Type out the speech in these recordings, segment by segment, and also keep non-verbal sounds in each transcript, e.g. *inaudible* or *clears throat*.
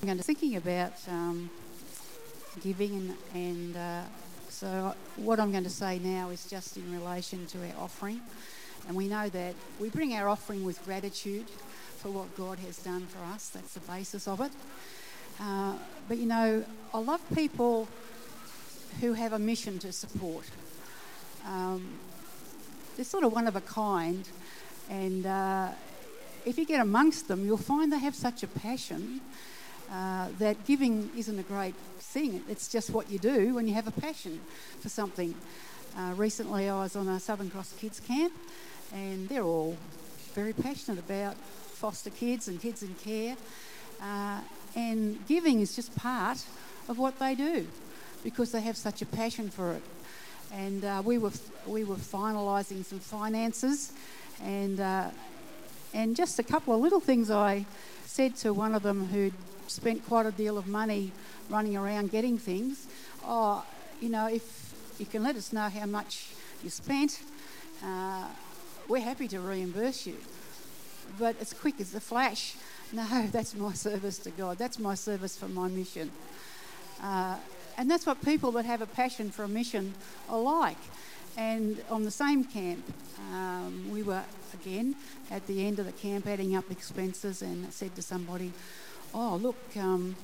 I'm going to thinking about um, giving, and, and uh, so what I'm going to say now is just in relation to our offering. And we know that we bring our offering with gratitude for what God has done for us. That's the basis of it. Uh, but you know, I love people who have a mission to support. Um, they're sort of one of a kind, and uh, if you get amongst them, you'll find they have such a passion uh, that giving isn't a great thing. It's just what you do when you have a passion for something. Uh, recently, I was on a Southern Cross Kids camp, and they're all very passionate about foster kids and kids in care. Uh, and giving is just part of what they do because they have such a passion for it. And uh, we were we were finalising some finances, and uh, and just a couple of little things I said to one of them who'd spent quite a deal of money running around getting things. Oh, you know, if you can let us know how much you spent, uh, we're happy to reimburse you. But as quick as the flash, *laughs* no, that's my service to God. That's my service for my mission. Uh, and that's what people that have a passion for a mission are like. And on the same camp, um, we were again at the end of the camp adding up expenses and said to somebody, Oh, look, um,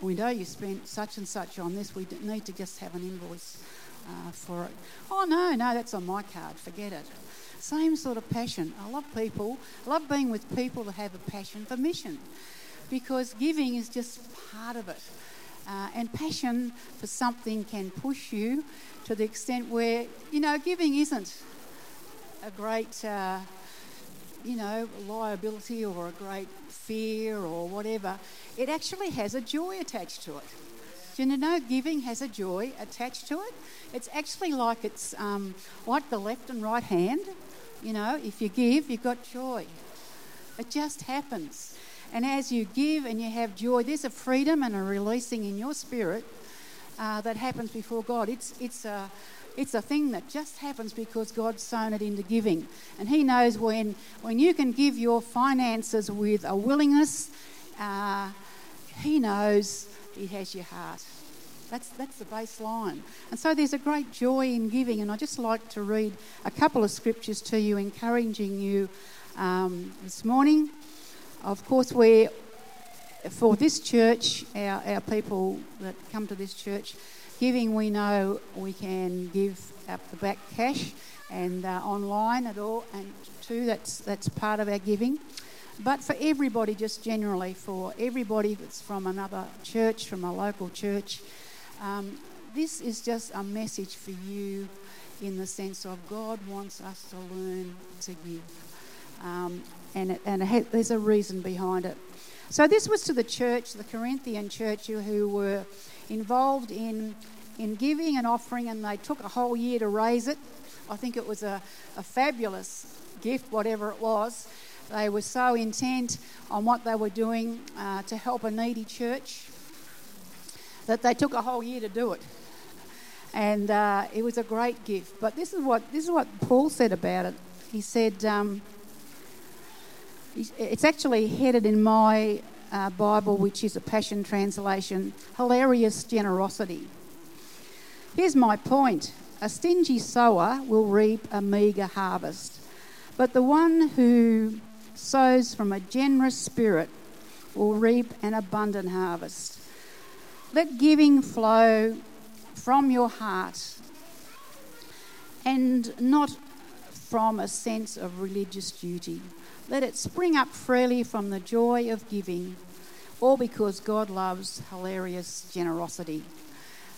we know you spent such and such on this. We need to just have an invoice uh, for it. Oh, no, no, that's on my card. Forget it. Same sort of passion. I love people. I love being with people that have a passion for mission because giving is just part of it. Uh, and passion for something can push you to the extent where, you know, giving isn't a great, uh, you know, liability or a great fear or whatever. It actually has a joy attached to it. Do you know giving has a joy attached to it? It's actually like it's um, like the left and right hand. You know, if you give, you've got joy. It just happens. And as you give and you have joy, there's a freedom and a releasing in your spirit uh, that happens before God. It's, it's, a, it's a thing that just happens because God's sown it into giving. And He knows when, when you can give your finances with a willingness, uh, He knows He has your heart. That's, that's the baseline. And so there's a great joy in giving. And I'd just like to read a couple of scriptures to you, encouraging you um, this morning. Of course, we're for this church, our, our people that come to this church, giving we know we can give up the back cash and uh, online at all, and too, that's, that's part of our giving. But for everybody, just generally, for everybody that's from another church, from a local church, um, this is just a message for you in the sense of God wants us to learn to give. Um, and, it, and it there's a reason behind it. So this was to the church, the Corinthian church, who were involved in, in giving and offering, and they took a whole year to raise it. I think it was a, a fabulous gift, whatever it was. They were so intent on what they were doing uh, to help a needy church that they took a whole year to do it. And uh, it was a great gift. But this is what this is what Paul said about it. He said, um, it's actually headed in my uh, Bible, which is a Passion Translation, hilarious generosity. Here's my point a stingy sower will reap a meagre harvest, but the one who sows from a generous spirit will reap an abundant harvest. Let giving flow from your heart and not from a sense of religious duty. Let it spring up freely from the joy of giving, all because God loves hilarious generosity.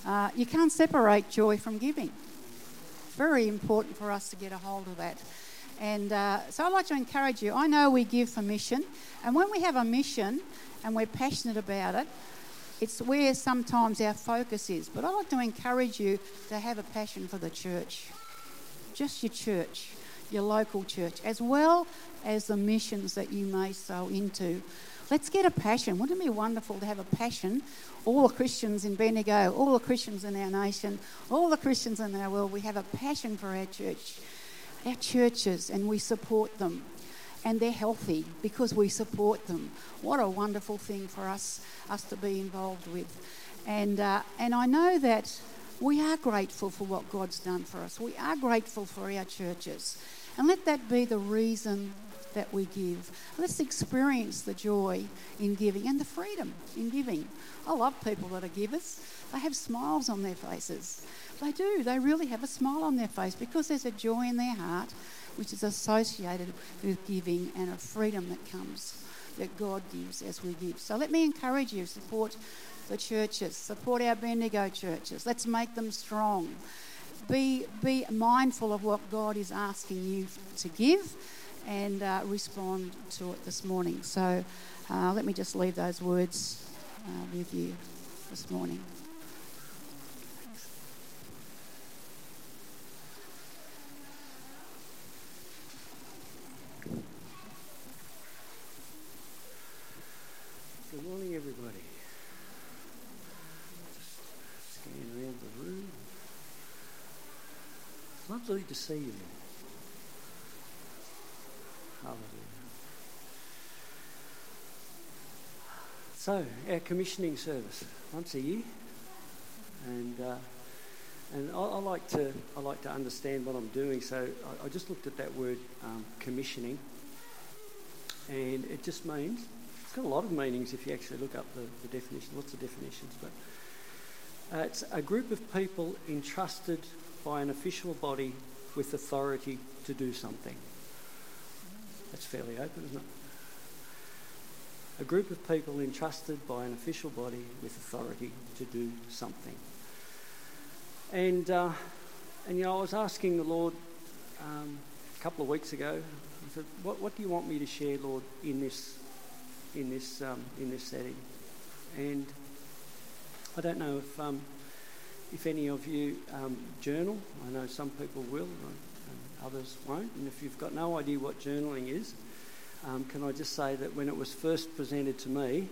Uh, you can't separate joy from giving. Very important for us to get a hold of that. And uh, so I'd like to encourage you. I know we give for mission, and when we have a mission and we're passionate about it, it's where sometimes our focus is. But I'd like to encourage you to have a passion for the church, just your church your local church, as well as the missions that you may sow into. Let's get a passion. Wouldn't it be wonderful to have a passion? All the Christians in Bendigo, all the Christians in our nation, all the Christians in our world, we have a passion for our church, our churches, and we support them. and they're healthy because we support them. What a wonderful thing for us, us to be involved with. And, uh, and I know that we are grateful for what God's done for us. We are grateful for our churches. And let that be the reason that we give. Let's experience the joy in giving and the freedom in giving. I love people that are givers. They have smiles on their faces. They do. They really have a smile on their face because there's a joy in their heart which is associated with giving and a freedom that comes, that God gives as we give. So let me encourage you support the churches, support our Bendigo churches. Let's make them strong. Be, be mindful of what God is asking you to give and uh, respond to it this morning. So uh, let me just leave those words uh, with you this morning. Good morning, everybody. Just scan around the room. To see you. Hallelujah. So, our commissioning service once a year, and uh, and I, I, like to I like to understand what I'm doing. So I, I just looked at that word um, commissioning, and it just means it's got a lot of meanings if you actually look up the, the definition. Lots of definitions, but uh, it's a group of people entrusted by an official body with authority to do something. That's fairly open, isn't it? A group of people entrusted by an official body with authority to do something. And, uh, and you know, I was asking the Lord um, a couple of weeks ago, I said, what, what do you want me to share, Lord, in this, in this, um, in this setting? And I don't know if, um, if any of you um, journal. I know some people will and others won't. And if you've got no idea what journaling is, um, can I just say that when it was first presented to me,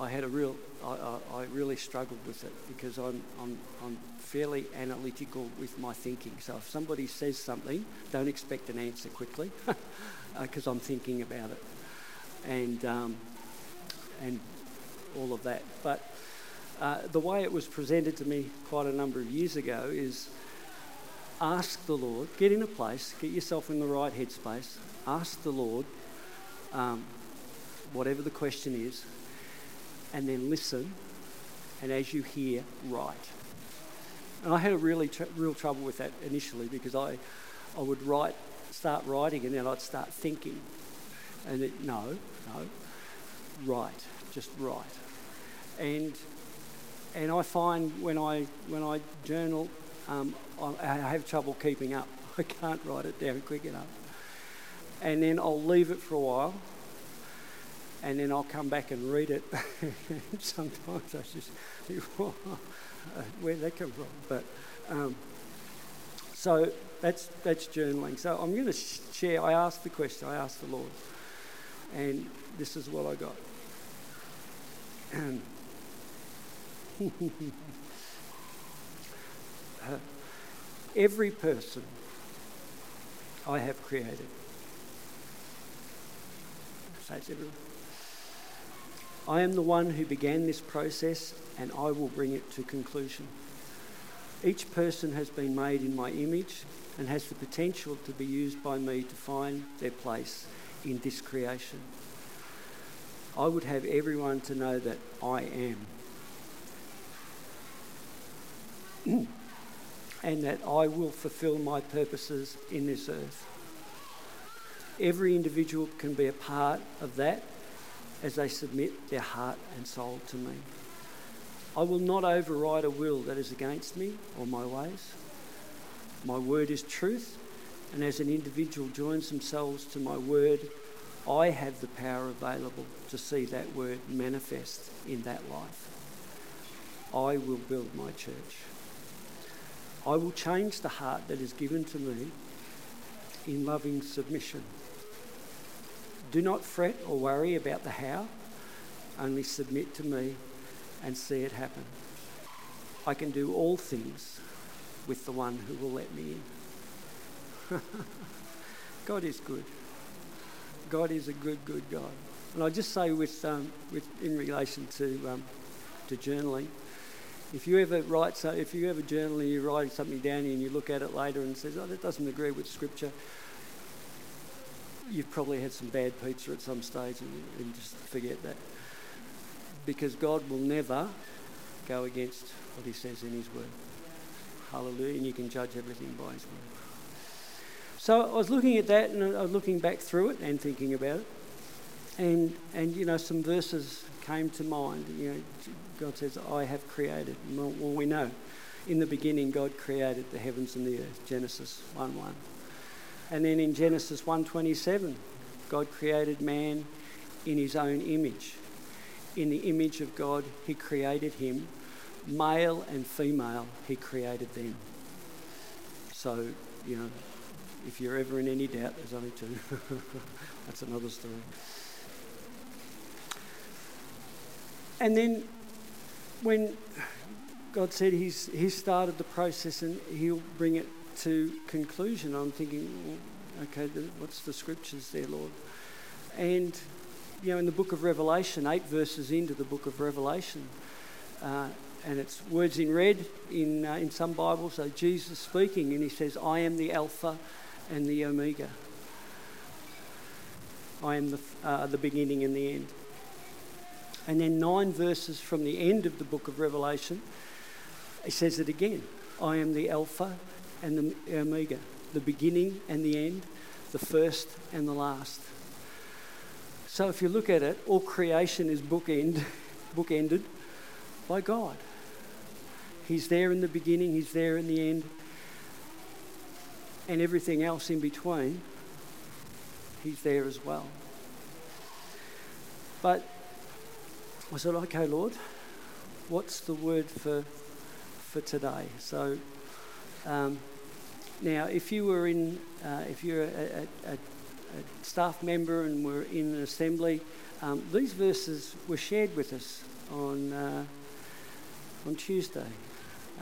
I had a real, I, I, I really struggled with it because I'm, I'm, I'm fairly analytical with my thinking. So if somebody says something, don't expect an answer quickly because *laughs* uh, I'm thinking about it and, um, and all of that. But uh, the way it was presented to me quite a number of years ago is ask the Lord, get in a place, get yourself in the right headspace, ask the Lord um, whatever the question is, and then listen, and as you hear, write. And I had a really tr- real trouble with that initially because I, I would write, start writing, and then I'd start thinking, and it, no, no, write, just write, and and I find when I when I journal, um, I have trouble keeping up. *laughs* I can't write it down quick enough. And then I'll leave it for a while, and then I'll come back and read it. *laughs* Sometimes I just think, *laughs* where'd that come from? But um, so that's that's journaling. So I'm going to share. I asked the question. I asked the Lord, and this is what I got. *clears throat* *laughs* every person I have created. I am the one who began this process and I will bring it to conclusion. Each person has been made in my image and has the potential to be used by me to find their place in this creation. I would have everyone to know that I am. And that I will fulfill my purposes in this earth. Every individual can be a part of that as they submit their heart and soul to me. I will not override a will that is against me or my ways. My word is truth, and as an individual joins themselves to my word, I have the power available to see that word manifest in that life. I will build my church. I will change the heart that is given to me in loving submission. Do not fret or worry about the how, only submit to me and see it happen. I can do all things with the one who will let me in. *laughs* God is good. God is a good, good God. And I just say with, um, with in relation to um, to journaling, if you ever write so, if you ever journal and you write something down and you look at it later and says, "Oh, that doesn't agree with Scripture," you've probably had some bad pizza at some stage, and, and just forget that, because God will never go against what He says in His Word. Hallelujah! And you can judge everything by His Word. So I was looking at that and I was looking back through it and thinking about it. And, and you know, some verses came to mind. You know, God says, I have created. Well, we know in the beginning God created the heavens and the earth, Genesis 1 1. And then in Genesis 1:27, God created man in his own image. In the image of God, he created him. Male and female, he created them. So, you know, if you're ever in any doubt, there's only two. *laughs* That's another story. And then when God said he's, he started the process and he'll bring it to conclusion, I'm thinking, well, okay, what's the scriptures there, Lord? And, you know, in the book of Revelation, eight verses into the book of Revelation, uh, and it's words in red in, uh, in some Bibles, so Jesus speaking, and he says, I am the Alpha and the Omega. I am the, uh, the beginning and the end. And then nine verses from the end of the book of Revelation, he says it again I am the Alpha and the Omega, the beginning and the end, the first and the last. So if you look at it, all creation is bookend, *laughs* bookended by God. He's there in the beginning, He's there in the end, and everything else in between, He's there as well. But I said, okay, Lord, what's the word for, for today? So um, now, if you were in, uh, if you're a, a, a, staff member and were in an assembly, um, these verses were shared with us on, uh, on Tuesday.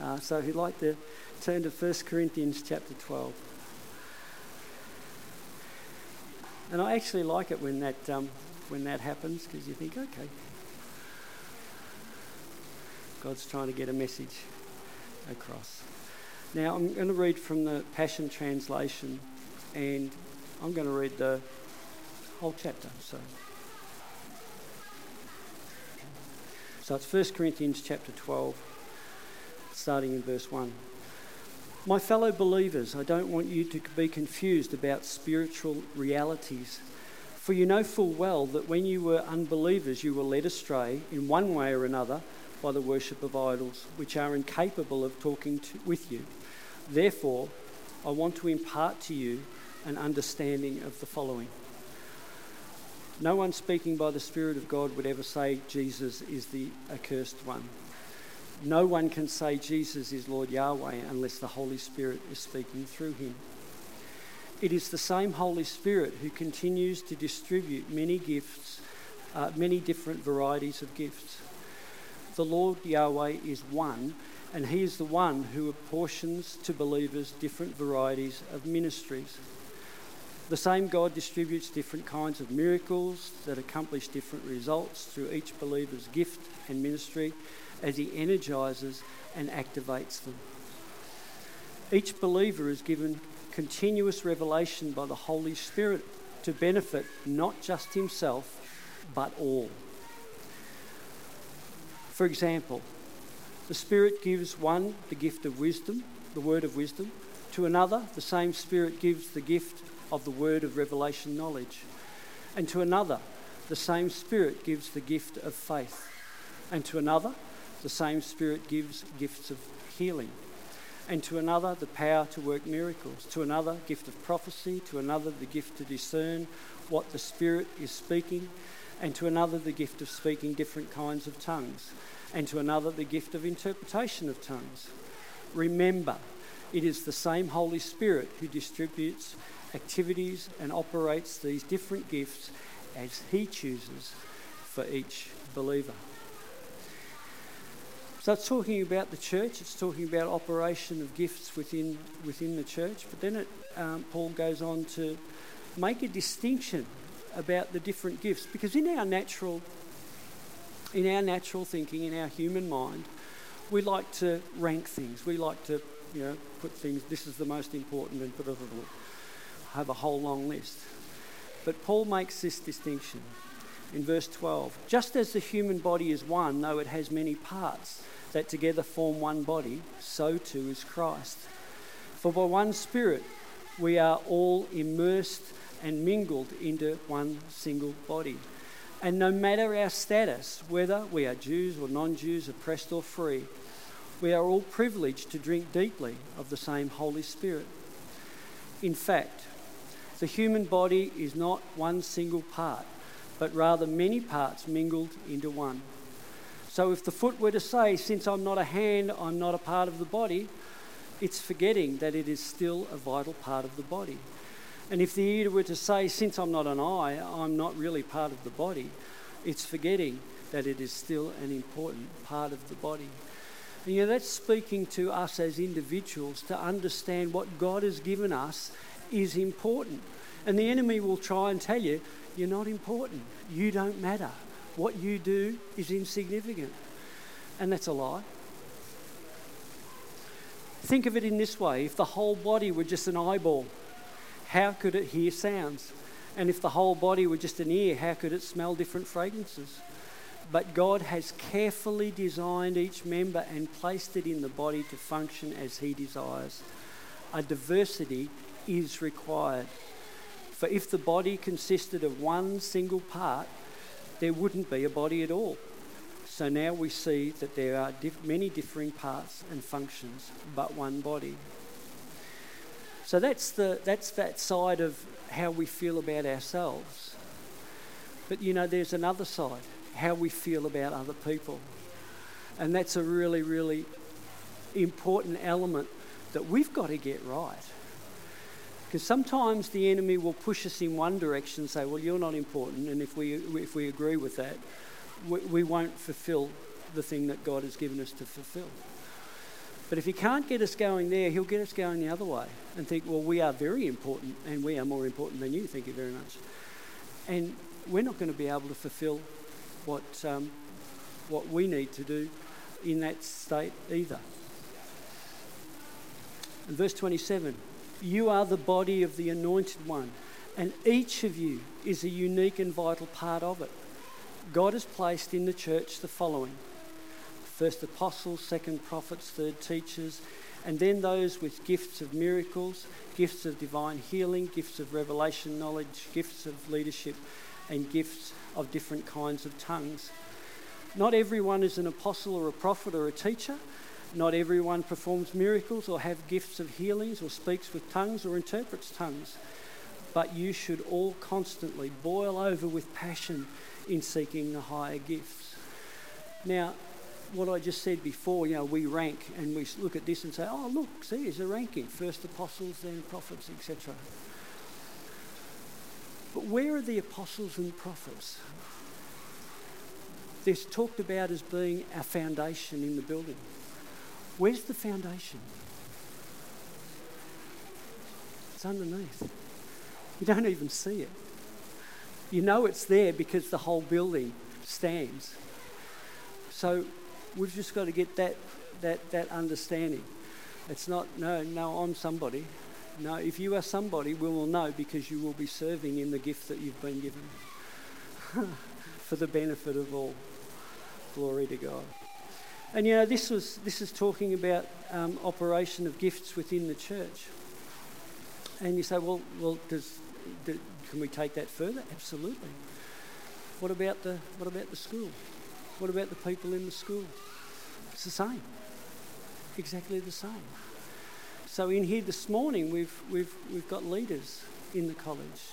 Uh, so if you'd like to turn to 1 Corinthians chapter 12. And I actually like it when that, um, when that happens because you think, okay, God's trying to get a message across. Now, I'm going to read from the Passion Translation and I'm going to read the whole chapter. So, so it's 1 Corinthians chapter 12, starting in verse 1. My fellow believers, I don't want you to be confused about spiritual realities. For you know full well that when you were unbelievers, you were led astray in one way or another by the worship of idols, which are incapable of talking to, with you. Therefore, I want to impart to you an understanding of the following. No one speaking by the Spirit of God would ever say Jesus is the accursed one. No one can say Jesus is Lord Yahweh unless the Holy Spirit is speaking through him. It is the same Holy Spirit who continues to distribute many gifts, uh, many different varieties of gifts. The Lord Yahweh is one, and He is the one who apportions to believers different varieties of ministries. The same God distributes different kinds of miracles that accomplish different results through each believer's gift and ministry as he energizes and activates them. Each believer is given continuous revelation by the Holy Spirit to benefit not just himself, but all. For example, the Spirit gives one the gift of wisdom, the word of wisdom. To another, the same Spirit gives the gift of the word of revelation knowledge. And to another, the same Spirit gives the gift of faith. And to another, the same Spirit gives gifts of healing. And to another, the power to work miracles. To another, gift of prophecy. To another, the gift to discern what the Spirit is speaking. And to another, the gift of speaking different kinds of tongues. And to another, the gift of interpretation of tongues. Remember, it is the same Holy Spirit who distributes activities and operates these different gifts as He chooses for each believer. So it's talking about the church, it's talking about operation of gifts within, within the church, but then it, um, Paul goes on to make a distinction about the different gifts because in our natural in our natural thinking, in our human mind, we like to rank things. We like to, you know, put things, this is the most important and it, have a whole long list. But Paul makes this distinction in verse 12. Just as the human body is one, though it has many parts that together form one body, so too is Christ. For by one Spirit we are all immersed and mingled into one single body. And no matter our status, whether we are Jews or non Jews, oppressed or free, we are all privileged to drink deeply of the same Holy Spirit. In fact, the human body is not one single part, but rather many parts mingled into one. So if the foot were to say, Since I'm not a hand, I'm not a part of the body, it's forgetting that it is still a vital part of the body. And if the ear were to say, Since I'm not an eye, I'm not really part of the body, it's forgetting that it is still an important part of the body. And you know, that's speaking to us as individuals to understand what God has given us is important. And the enemy will try and tell you, You're not important. You don't matter. What you do is insignificant. And that's a lie. Think of it in this way if the whole body were just an eyeball, how could it hear sounds? And if the whole body were just an ear, how could it smell different fragrances? But God has carefully designed each member and placed it in the body to function as He desires. A diversity is required. For if the body consisted of one single part, there wouldn't be a body at all. So now we see that there are diff- many differing parts and functions, but one body. So that's, the, that's that side of how we feel about ourselves. But you know, there's another side, how we feel about other people. And that's a really, really important element that we've got to get right. Because sometimes the enemy will push us in one direction and say, well, you're not important. And if we, if we agree with that, we, we won't fulfill the thing that God has given us to fulfill. But if he can't get us going there, he'll get us going the other way and think, well, we are very important and we are more important than you. Thank you very much. And we're not going to be able to fulfill what, um, what we need to do in that state either. And verse 27 You are the body of the anointed one, and each of you is a unique and vital part of it. God has placed in the church the following first apostles, second prophets, third teachers, and then those with gifts of miracles, gifts of divine healing, gifts of revelation knowledge, gifts of leadership, and gifts of different kinds of tongues. Not everyone is an apostle or a prophet or a teacher. Not everyone performs miracles or have gifts of healings or speaks with tongues or interprets tongues. But you should all constantly boil over with passion in seeking the higher gifts. Now, what I just said before, you know, we rank and we look at this and say, oh, look, see, there's a ranking. First apostles, then prophets, etc. But where are the apostles and prophets? They're talked about as being our foundation in the building. Where's the foundation? It's underneath. You don't even see it. You know it's there because the whole building stands. So we've just got to get that, that, that understanding. It's not, no, no, I'm somebody. No, if you are somebody, we will know because you will be serving in the gift that you've been given *laughs* for the benefit of all. Glory to God. And you know, this, was, this is talking about um, operation of gifts within the church. And you say, well, well does, do, can we take that further? Absolutely. What about the, what about the school? What about the people in the school? It's the same. Exactly the same. So in here this morning, we've, we've, we've got leaders in the college,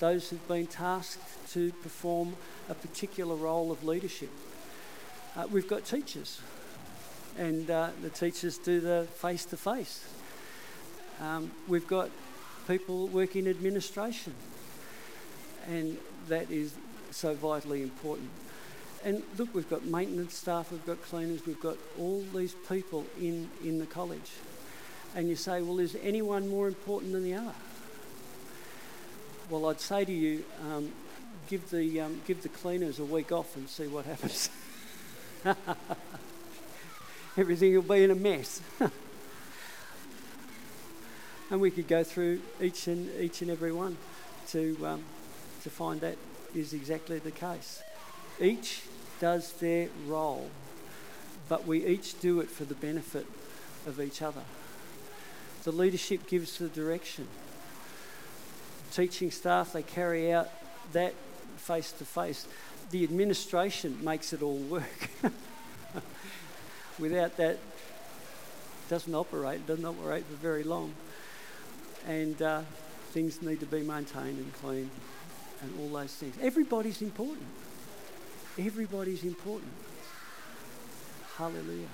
those who've been tasked to perform a particular role of leadership. Uh, we've got teachers, and uh, the teachers do the face to face. We've got people working in administration, and that is so vitally important and look, we've got maintenance staff, we've got cleaners, we've got all these people in, in the college. And you say, well, is anyone more important than the other? Well, I'd say to you, um, give the, um, give the cleaners a week off and see what happens. *laughs* Everything will be in a mess. *laughs* and we could go through each and, each and every one to, um, to find that is exactly the case. Each does their role, but we each do it for the benefit of each other. The leadership gives the direction. Teaching staff, they carry out that face to face. The administration makes it all work. *laughs* Without that, it doesn't operate, it doesn't operate for very long. And uh, things need to be maintained and clean and all those things. Everybody's important. Everybody's important. Hallelujah.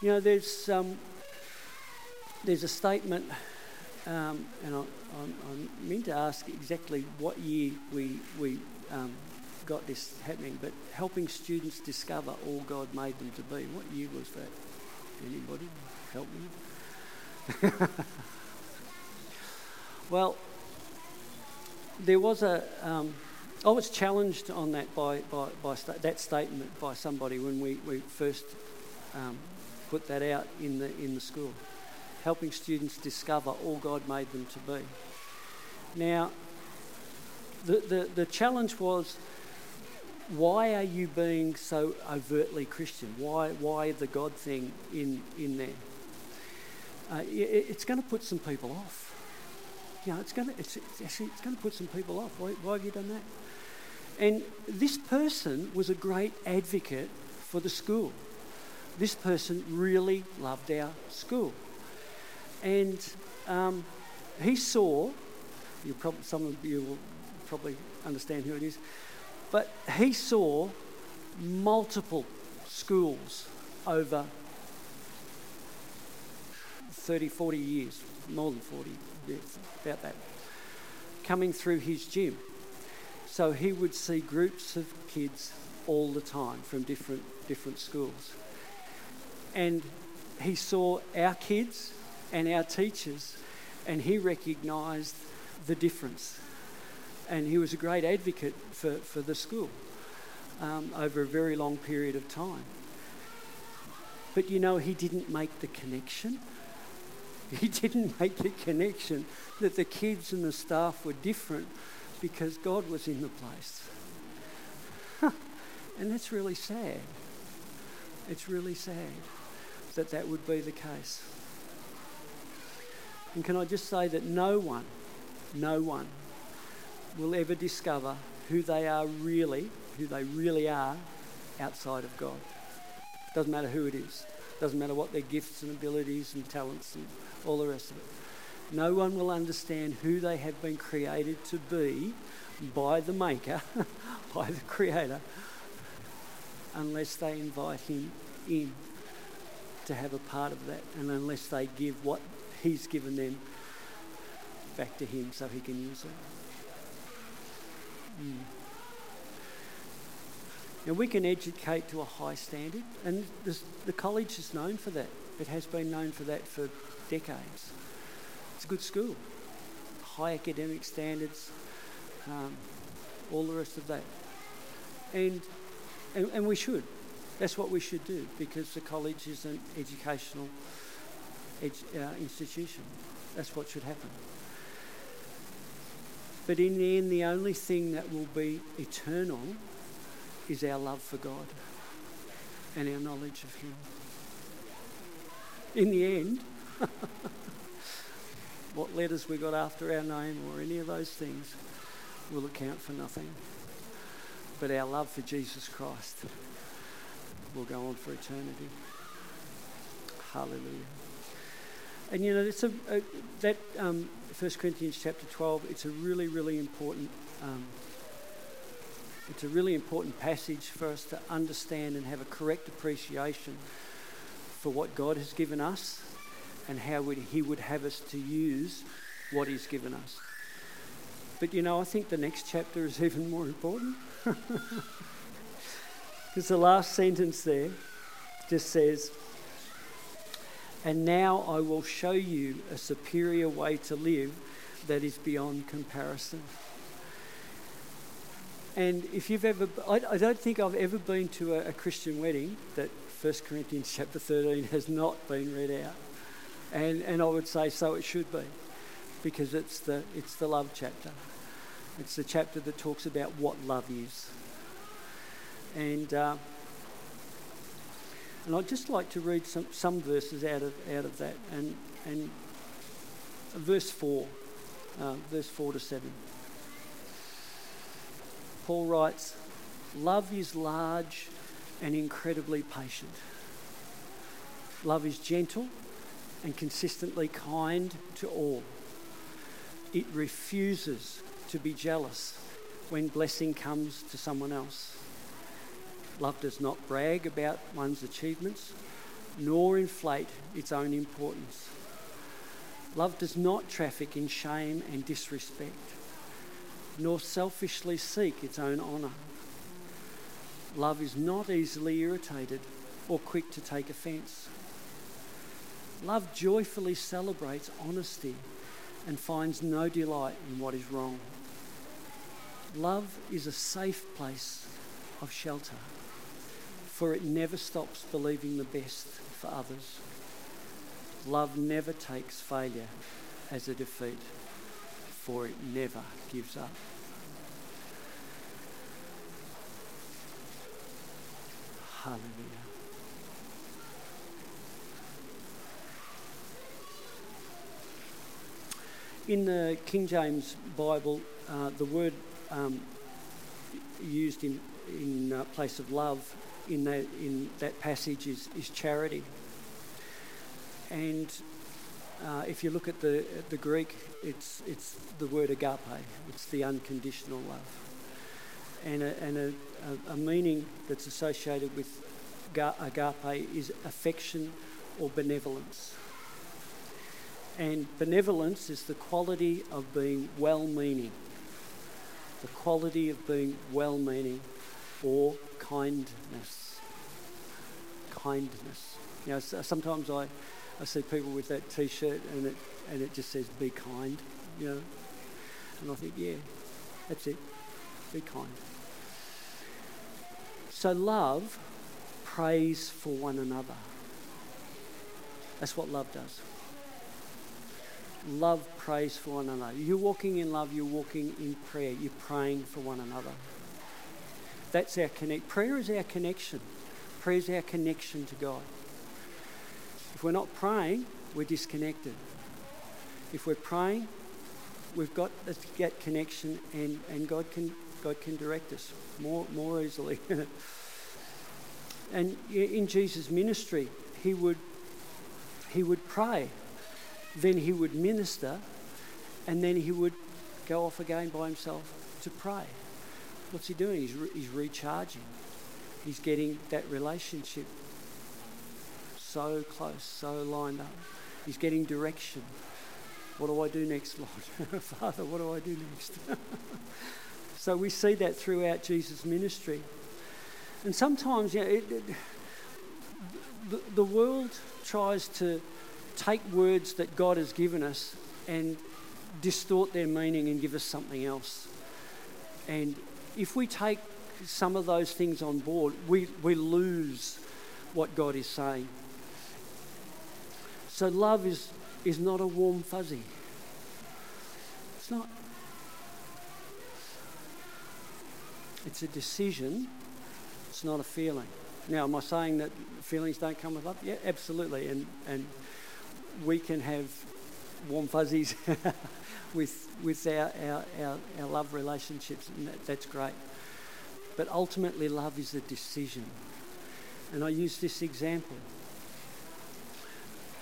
You know, there's um, there's a statement, um, and I, I'm, meant to ask exactly what year we we um, got this happening, but helping students discover all God made them to be. What year was that? Anybody help me? *laughs* well, there was a. Um, I was challenged on that by, by, by that statement by somebody when we, we first um, put that out in the, in the school, helping students discover all God made them to be. Now, the, the, the challenge was why are you being so overtly Christian? Why, why the God thing in, in there? Uh, it, it's going to put some people off. You know, it's going to, it's, it's, it's to put some people off. Why, why have you done that? And this person was a great advocate for the school. This person really loved our school. And um, he saw, you probably, some of you will probably understand who it is, but he saw multiple schools over 30, 40 years, more than 40, yeah, about that, coming through his gym. So he would see groups of kids all the time from different, different schools. And he saw our kids and our teachers, and he recognised the difference. And he was a great advocate for, for the school um, over a very long period of time. But you know, he didn't make the connection. *laughs* He didn't make the connection that the kids and the staff were different because God was in the place. and that's really sad. It's really sad that that would be the case. And can I just say that no one, no one will ever discover who they are really, who they really are outside of God. Doesn't matter who it is. Doesn't matter what their gifts and abilities and talents and all the rest of it. No one will understand who they have been created to be by the Maker, *laughs* by the Creator, unless they invite Him in to have a part of that, and unless they give what He's given them back to Him so He can use it. Mm. Now, we can educate to a high standard, and this, the college is known for that. It has been known for that for decades. A good school, high academic standards, um, all the rest of that. And, and, and we should. That's what we should do because the college is an educational edu- uh, institution. That's what should happen. But in the end, the only thing that will be eternal is our love for God and our knowledge of Him. In the end, *laughs* what letters we got after our name or any of those things will account for nothing. But our love for Jesus Christ will go on for eternity. Hallelujah. And you know, it's a, a that um, 1 Corinthians chapter 12. It's a really, really important. Um, it's a really important passage for us to understand and have a correct appreciation for what God has given us and how He would have us to use what He's given us. But you know, I think the next chapter is *laughs* even more important. *laughs* Because the last sentence there just says, And now I will show you a superior way to live that is beyond comparison. And if you've ever, I, I don't think I've ever been to a, a Christian wedding that 1 Corinthians chapter 13 has not been read out. And, and I would say so it should be, because it's the, it's the love chapter. It's the chapter that talks about what love is. And, uh, and I'd just like to read some, some verses out of, out of that. And, and verse 4, uh, verse 4 to 7. Paul writes, Love is large and incredibly patient. Love is gentle and consistently kind to all. It refuses to be jealous when blessing comes to someone else. Love does not brag about one's achievements nor inflate its own importance. Love does not traffic in shame and disrespect nor selfishly seek its own honour. Love is not easily irritated or quick to take offence. Love joyfully celebrates honesty and finds no delight in what is wrong. Love is a safe place of shelter, for it never stops believing the best for others. Love never takes failure as a defeat for it never gives up. Hallelujah. In the King James Bible, uh, the word um, used in, in uh, place of love in that, in that passage is, is charity. And uh, if you look at the, the Greek, it's, it's the word agape, it's the unconditional love. And, a, and a, a, a meaning that's associated with agape is affection or benevolence. And benevolence is the quality of being well meaning, the quality of being well meaning or kindness. Kindness. You know, sometimes I I see people with that T-shirt and it and it just says "Be kind," you know, and I think, yeah, that's it. Be kind. So love prays for one another. That's what love does. Love prays for one another. You're walking in love, you're walking in prayer, you're praying for one another. That's our connect. Prayer is our connection. Prayer is our connection to God. If we're not praying, we're disconnected. If we're praying, we've got to get connection and, and God can God can direct us more more easily. *laughs* and in Jesus' ministry, he would he would pray, then he would minister, and then he would go off again by himself to pray. What's he doing? He's, re- he's recharging. He's getting that relationship so close, so lined up. He's getting direction. What do I do next, *laughs* Lord? Father, what do I do next? *laughs* so we see that throughout Jesus' ministry. And sometimes, you know, it, it, the, the world tries to take words that God has given us and distort their meaning and give us something else. And if we take some of those things on board, we, we lose what God is saying. So love is, is not a warm fuzzy. It's not. It's a decision, it's not a feeling. Now, am I saying that feelings don't come with love? Yeah, absolutely. And, and we can have warm fuzzies *laughs* with, with our, our, our, our, love relationships, and that, that's great. But ultimately, love is a decision. And I use this example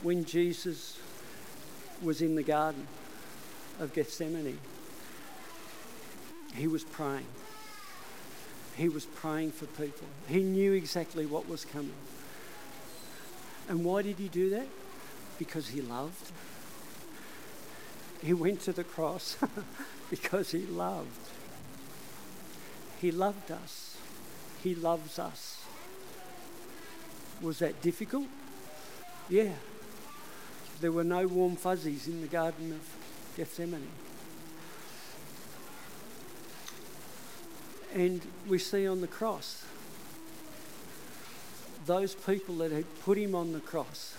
when Jesus was in the Garden of Gethsemane, he was praying. He was praying for people. He knew exactly what was coming. And why did he do that? Because he loved. He went to the cross *laughs* because he loved. He loved us. He loves us. Was that difficult? Yeah. There were no warm fuzzies in the Garden of Gethsemane. And we see on the cross those people that had put him on the cross,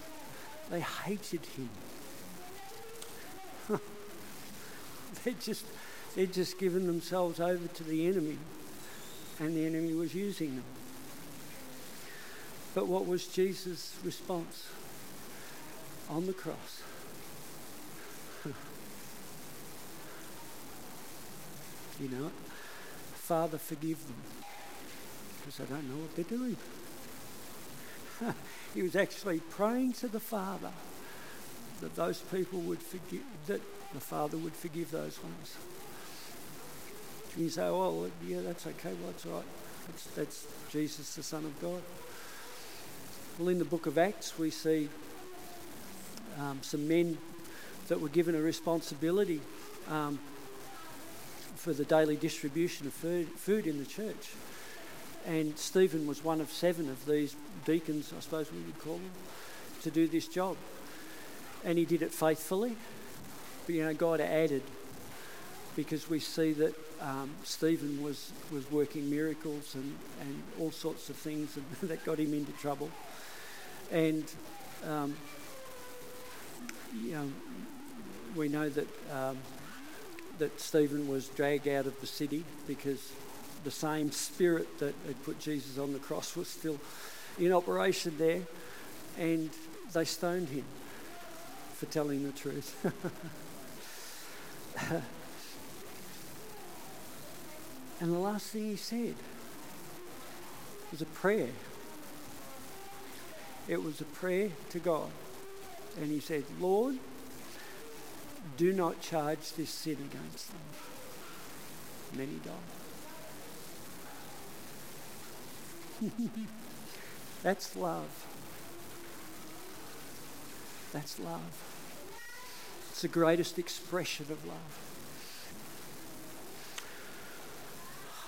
they hated him. they'd just they'd just given themselves over to the enemy, and the enemy was using them. But what was Jesus' response on the cross? *laughs* you know, Father, forgive them because I don't know what they're doing. *laughs* he was actually praying to the Father that those people would forgive, that the Father would forgive those ones. You say, oh, yeah, that's okay, well, that's right. That's, that's Jesus, the Son of God. Well, in the book of Acts, we see um, some men that were given a responsibility um, for the daily distribution of food, food in the church. And Stephen was one of seven of these deacons, I suppose we would call them, to do this job. And he did it faithfully. But, you know, God added because we see that um, Stephen was, was working miracles and, and all sorts of things *laughs* that got him into trouble. And um, you know, we know that um, that Stephen was dragged out of the city because the same spirit that had put Jesus on the cross was still in operation there, and they stoned him for telling the truth. *laughs* and the last thing he said was a prayer. It was a prayer to God. And he said, Lord, do not charge this sin against them. Many died. *laughs* That's love. That's love. It's the greatest expression of love.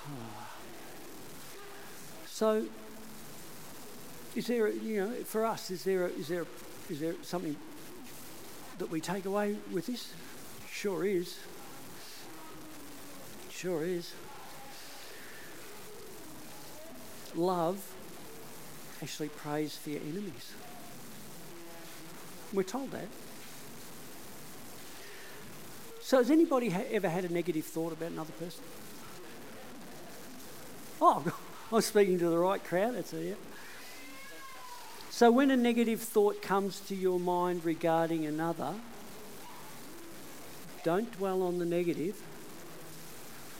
*sighs* So, is there, you know, for us, is there, is there, is there something that we take away with this? Sure is. Sure is. Love actually prays for your enemies. We're told that. So, has anybody ever had a negative thought about another person? Oh, *laughs* I'm speaking to the right crowd. That's it. So, when a negative thought comes to your mind regarding another, don't dwell on the negative,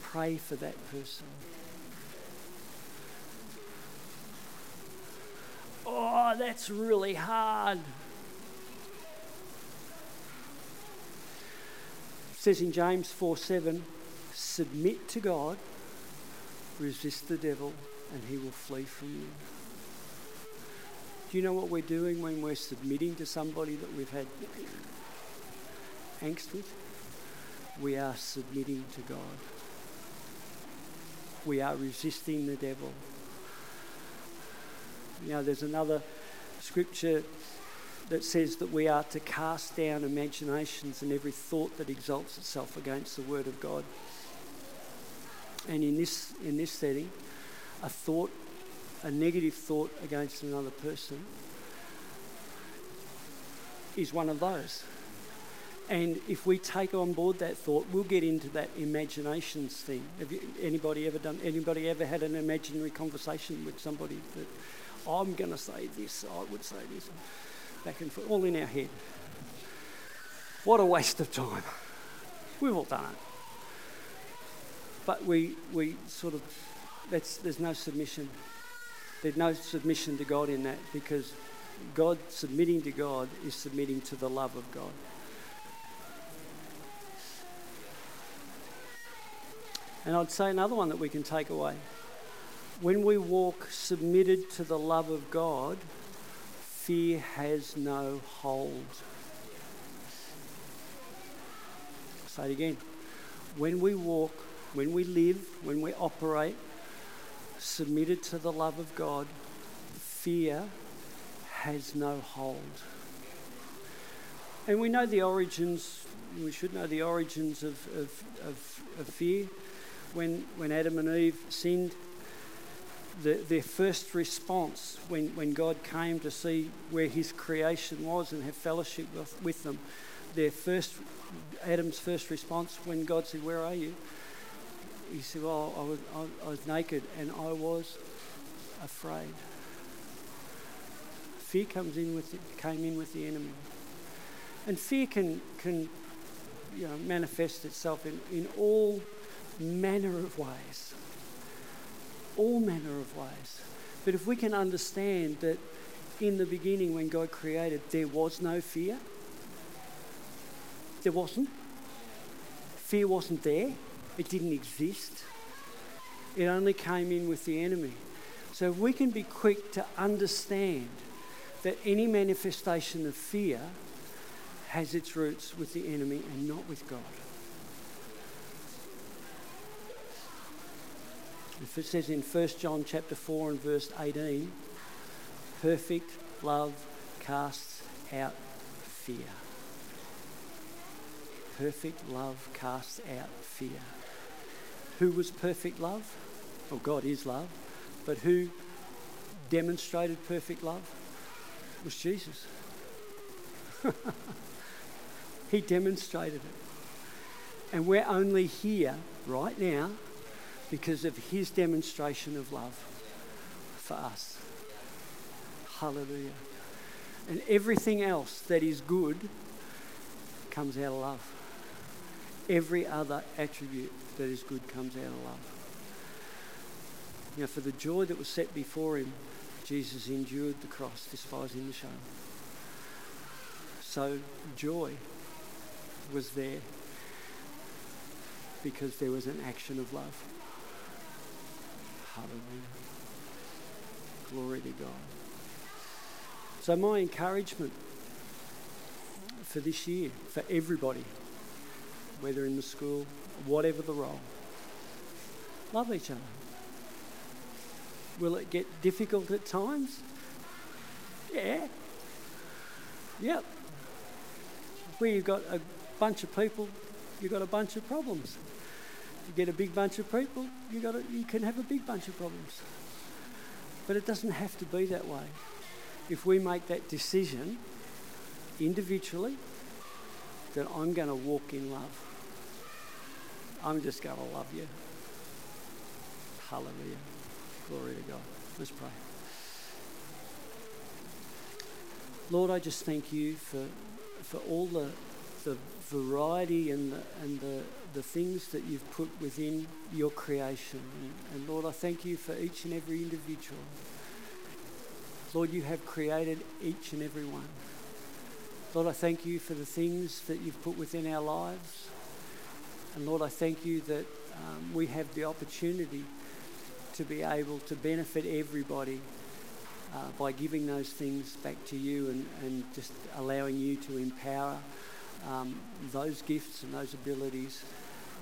pray for that person. Oh, that's really hard. It says in James 4 7, submit to God, resist the devil, and he will flee from you. Do you know what we're doing when we're submitting to somebody that we've had angst with? We are submitting to God. We are resisting the devil. You know, there's another scripture that says that we are to cast down imaginations and every thought that exalts itself against the word of God. And in this, in this setting, a thought a negative thought against another person is one of those. And if we take on board that thought, we'll get into that imaginations thing. Have you, anybody ever done? Anybody ever had an imaginary conversation with somebody that I'm going to say this, I would say this, back and forth, all in our head? What a waste of time. We've all done it. But we, we sort of, that's, there's no submission there's no submission to God in that because God submitting to God is submitting to the love of God. And I'd say another one that we can take away. When we walk submitted to the love of God, fear has no hold. Say it again. When we walk, when we live, when we operate submitted to the love of God, fear has no hold. And we know the origins, we should know the origins of, of, of, of fear. when, when Adam and Eve sinned, the, their first response when, when God came to see where his creation was and have fellowship with, with them, their first, Adam's first response when God said, Where are you? He said, Well, I was, I, I was naked and I was afraid. Fear comes in with the, came in with the enemy. And fear can, can you know, manifest itself in, in all manner of ways all manner of ways. But if we can understand that in the beginning, when God created, there was no fear, there wasn't. Fear wasn't there, it didn't exist. It only came in with the enemy. So if we can be quick to understand that any manifestation of fear has its roots with the enemy and not with God. It says in 1 John chapter 4 and verse 18, perfect love casts out fear. Perfect love casts out fear. Who was perfect love? Well, God is love. But who demonstrated perfect love? It was Jesus. *laughs* he demonstrated it. And we're only here right now because of his demonstration of love for us. Hallelujah. And everything else that is good comes out of love. Every other attribute that is good comes out of love. Know, for the joy that was set before him, Jesus endured the cross, despising the shame. So joy was there because there was an action of love. Hallelujah. Glory to God. So, my encouragement for this year, for everybody, whether in the school, whatever the role, love each other. Will it get difficult at times? Yeah. Yep. Where you've got a bunch of people, you've got a bunch of problems. You get a big bunch of people, you, got you can have a big bunch of problems. But it doesn't have to be that way. If we make that decision individually, that I'm going to walk in love, I'm just going to love you. Hallelujah. Glory to God. Let's pray. Lord, I just thank you for, for all the, the variety and the, and the, the things that you've put within your creation. And, and Lord, I thank you for each and every individual. Lord, you have created each and every one. Lord, I thank you for the things that you've put within our lives. And Lord, I thank you that um, we have the opportunity to be able to benefit everybody uh, by giving those things back to you and, and just allowing you to empower um, those gifts and those abilities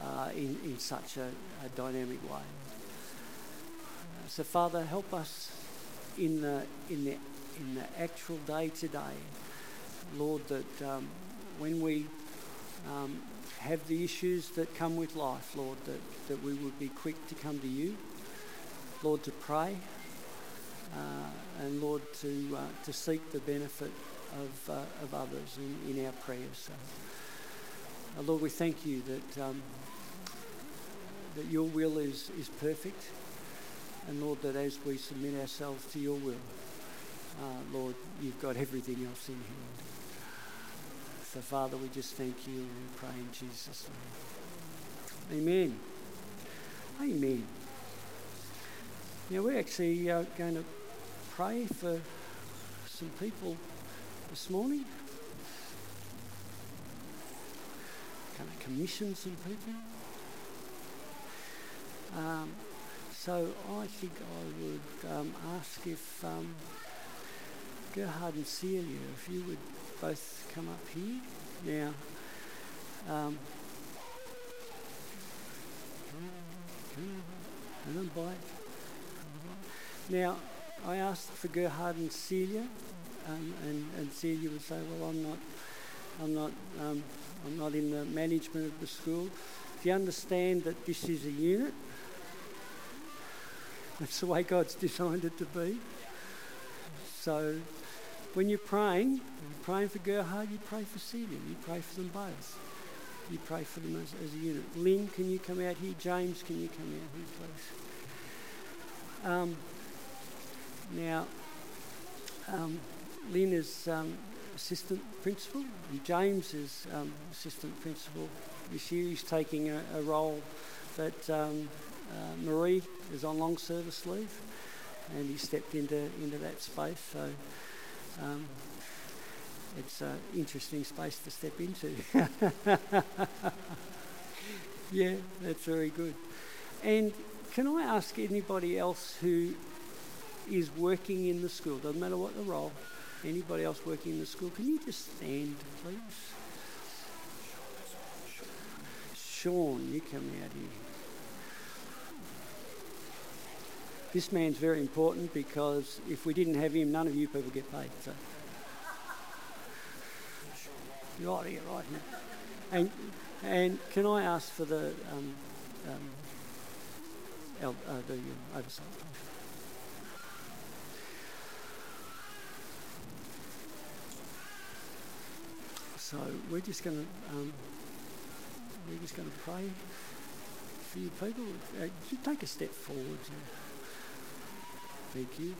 uh, in, in such a, a dynamic way. So, Father, help us in the, in the, in the actual day today, Lord, that um, when we um, have the issues that come with life, Lord, that, that we would be quick to come to you, Lord, to pray, uh, and Lord, to, uh, to seek the benefit of, uh, of others in, in our prayers. Uh, Lord, we thank you that, um, that your will is, is perfect. And Lord, that as we submit ourselves to your will, uh, Lord, you've got everything else in hand. So, Father, we just thank you and we pray in Jesus' name. Amen. Amen. Now, we're actually uh, going to pray for some people this morning? Can I commission some people? Um, so I think I would um, ask if um, Gerhard and Celia, if you would both come up here. Now, um, Now, I asked for Gerhard and Celia um, and, and Celia would say, well, I'm not, I'm not, um, I'm not in the management of the school. If you understand that this is a unit? That's the way God's designed it to be. So when you're praying, you're praying for Gerhard, you pray for Celia, you pray for them both. You pray for them as, as a unit. Lynn, can you come out here? James, can you come out here, please? Um, now, um, Lynn is um, assistant principal, and James is um, assistant principal. This year he's taking a, a role that um, uh, Marie is on long service leave, and he stepped into into that space. So um, it's an interesting space to step into. *laughs* yeah, that's very good. And can I ask anybody else who is working in the school, doesn't matter what the role, anybody else working in the school, can you just stand, please? Sean, you come out here. This man's very important because if we didn't have him, none of you people get paid. So. You're Right here, right now. And, and can I ask for the, um, um, uh, the uh, oversight? So we're just going to um, we're just going to pray for you people. Uh, take a step forward. Thank you.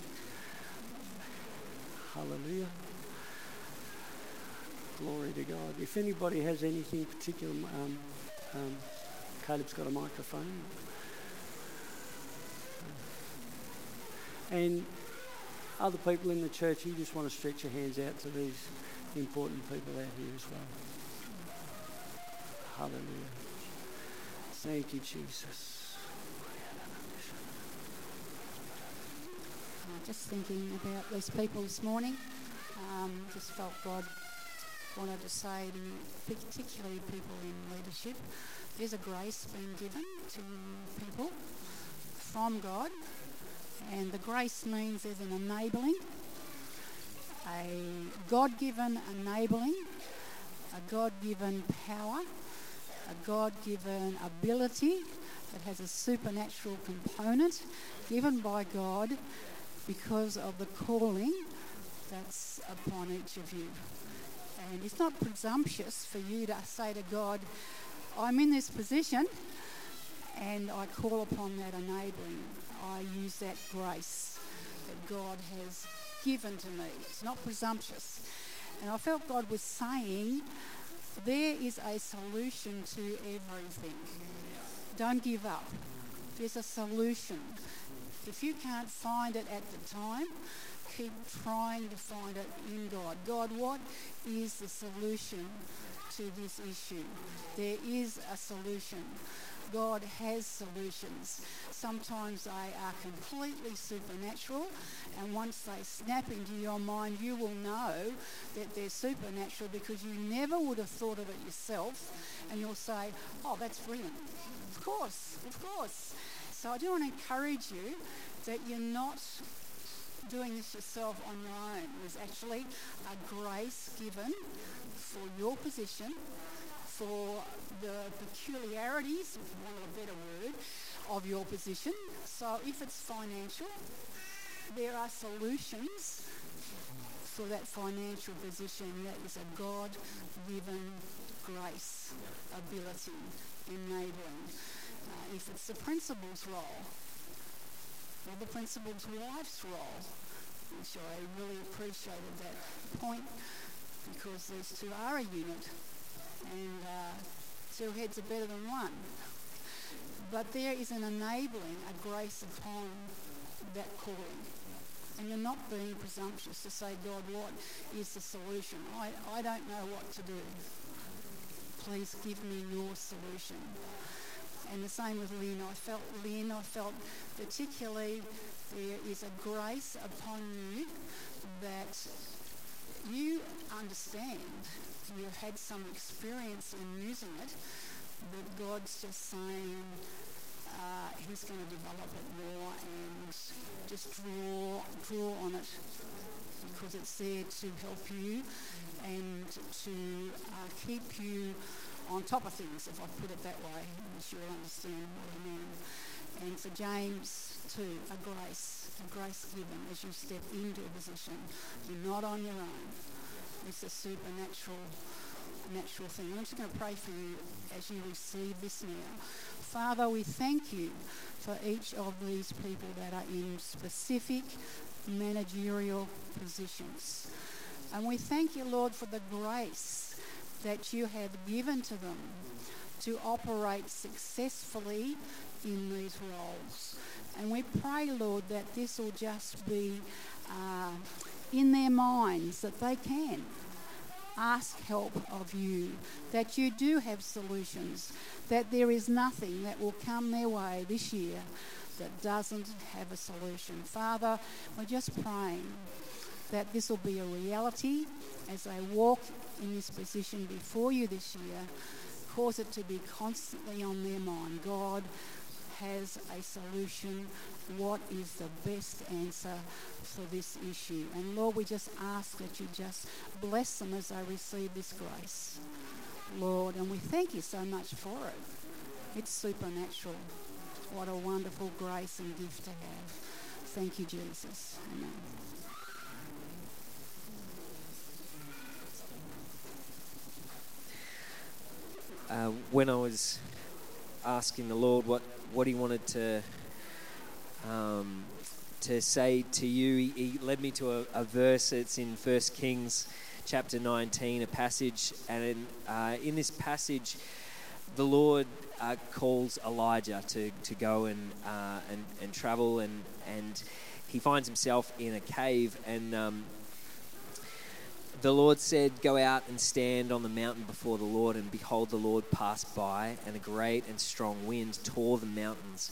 Hallelujah. Glory to God. If anybody has anything particular, um, um, Caleb's got a microphone. And other people in the church, you just want to stretch your hands out to these important people out here as well. Hallelujah. Thank you, Jesus. just thinking about these people this morning. Um, just felt God wanted to say to particularly people in leadership, there's a grace being given to people from God, and the grace means there's an enabling, a God given enabling, a God given power, a God given ability that has a supernatural component given by God because of the calling that's upon each of you. And it's not presumptuous for you to say to God, I'm in this position and I call upon that enabling. I use that grace that God has given to me. It's not presumptuous. And I felt God was saying, there is a solution to everything. Don't give up. There's a solution. If you can't find it at the time, keep trying to find it in God. God, what is the solution to this issue? There is a solution. God has solutions. Sometimes they are completely supernatural, and once they snap into your mind, you will know that they're supernatural because you never would have thought of it yourself, and you'll say, Oh, that's brilliant. Of course, of course. So I do want to encourage you that you're not doing this yourself on your own. There's actually a grace given for your position, for the peculiarities, for want of a better word, of your position. So if it's financial, there are solutions for that financial position that is a God-given grace, ability, enabling uh, if it's the principal's role or the principal's wife's role. which I really appreciated that point because these two are a unit and uh, two heads are better than one. But there is an enabling, a grace upon that calling. And you're not being presumptuous to say, God, what is the solution? I, I don't know what to do. Please give me your solution. And the same with Lynn. I felt Lynn, I felt particularly there is a grace upon you that you understand. You've had some experience in using it, but God's just saying uh, He's going to develop it more and just draw draw on it because it's there to help you and to uh, keep you on top of things, if I put it that way, unless you'll understand what I mean. And for James too, a grace, a grace given as you step into a position. You're not on your own. It's a supernatural natural thing. I'm just going to pray for you as you receive this now. Father, we thank you for each of these people that are in specific managerial positions. And we thank you, Lord, for the grace that you have given to them to operate successfully in these roles. And we pray, Lord, that this will just be uh, in their minds that they can ask help of you, that you do have solutions, that there is nothing that will come their way this year that doesn't have a solution. Father, we're just praying that this will be a reality as they walk in this position before you this year. Cause it to be constantly on their mind. God has a solution. What is the best answer for this issue? And Lord, we just ask that you just bless them as they receive this grace. Lord, and we thank you so much for it. It's supernatural. What a wonderful grace and gift to have. Thank you, Jesus. Amen. Uh, when I was asking the Lord what, what He wanted to um, to say to you, he, he led me to a, a, verse. It's in First Kings chapter 19, a passage, and in, uh, in this passage, the Lord uh, calls Elijah to, to go and, uh, and and travel, and and he finds himself in a cave, and um, the Lord said, Go out and stand on the mountain before the Lord. And behold, the Lord passed by, and a great and strong wind tore the mountains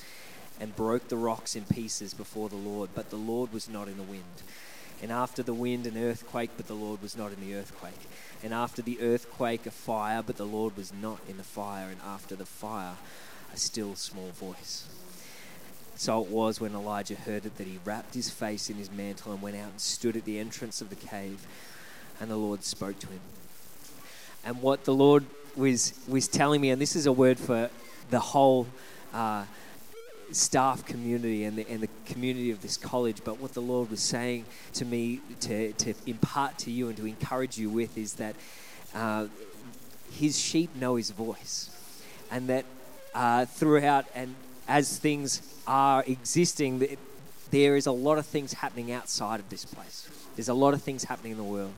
and broke the rocks in pieces before the Lord. But the Lord was not in the wind. And after the wind, an earthquake, but the Lord was not in the earthquake. And after the earthquake, a fire, but the Lord was not in the fire. And after the fire, a still small voice. So it was when Elijah heard it that he wrapped his face in his mantle and went out and stood at the entrance of the cave and the Lord spoke to him. And what the Lord was, was telling me, and this is a word for the whole uh, staff community and the, and the community of this college, but what the Lord was saying to me to, to impart to you and to encourage you with is that uh, his sheep know his voice. And that uh, throughout and as things are existing, there is a lot of things happening outside of this place. There's a lot of things happening in the world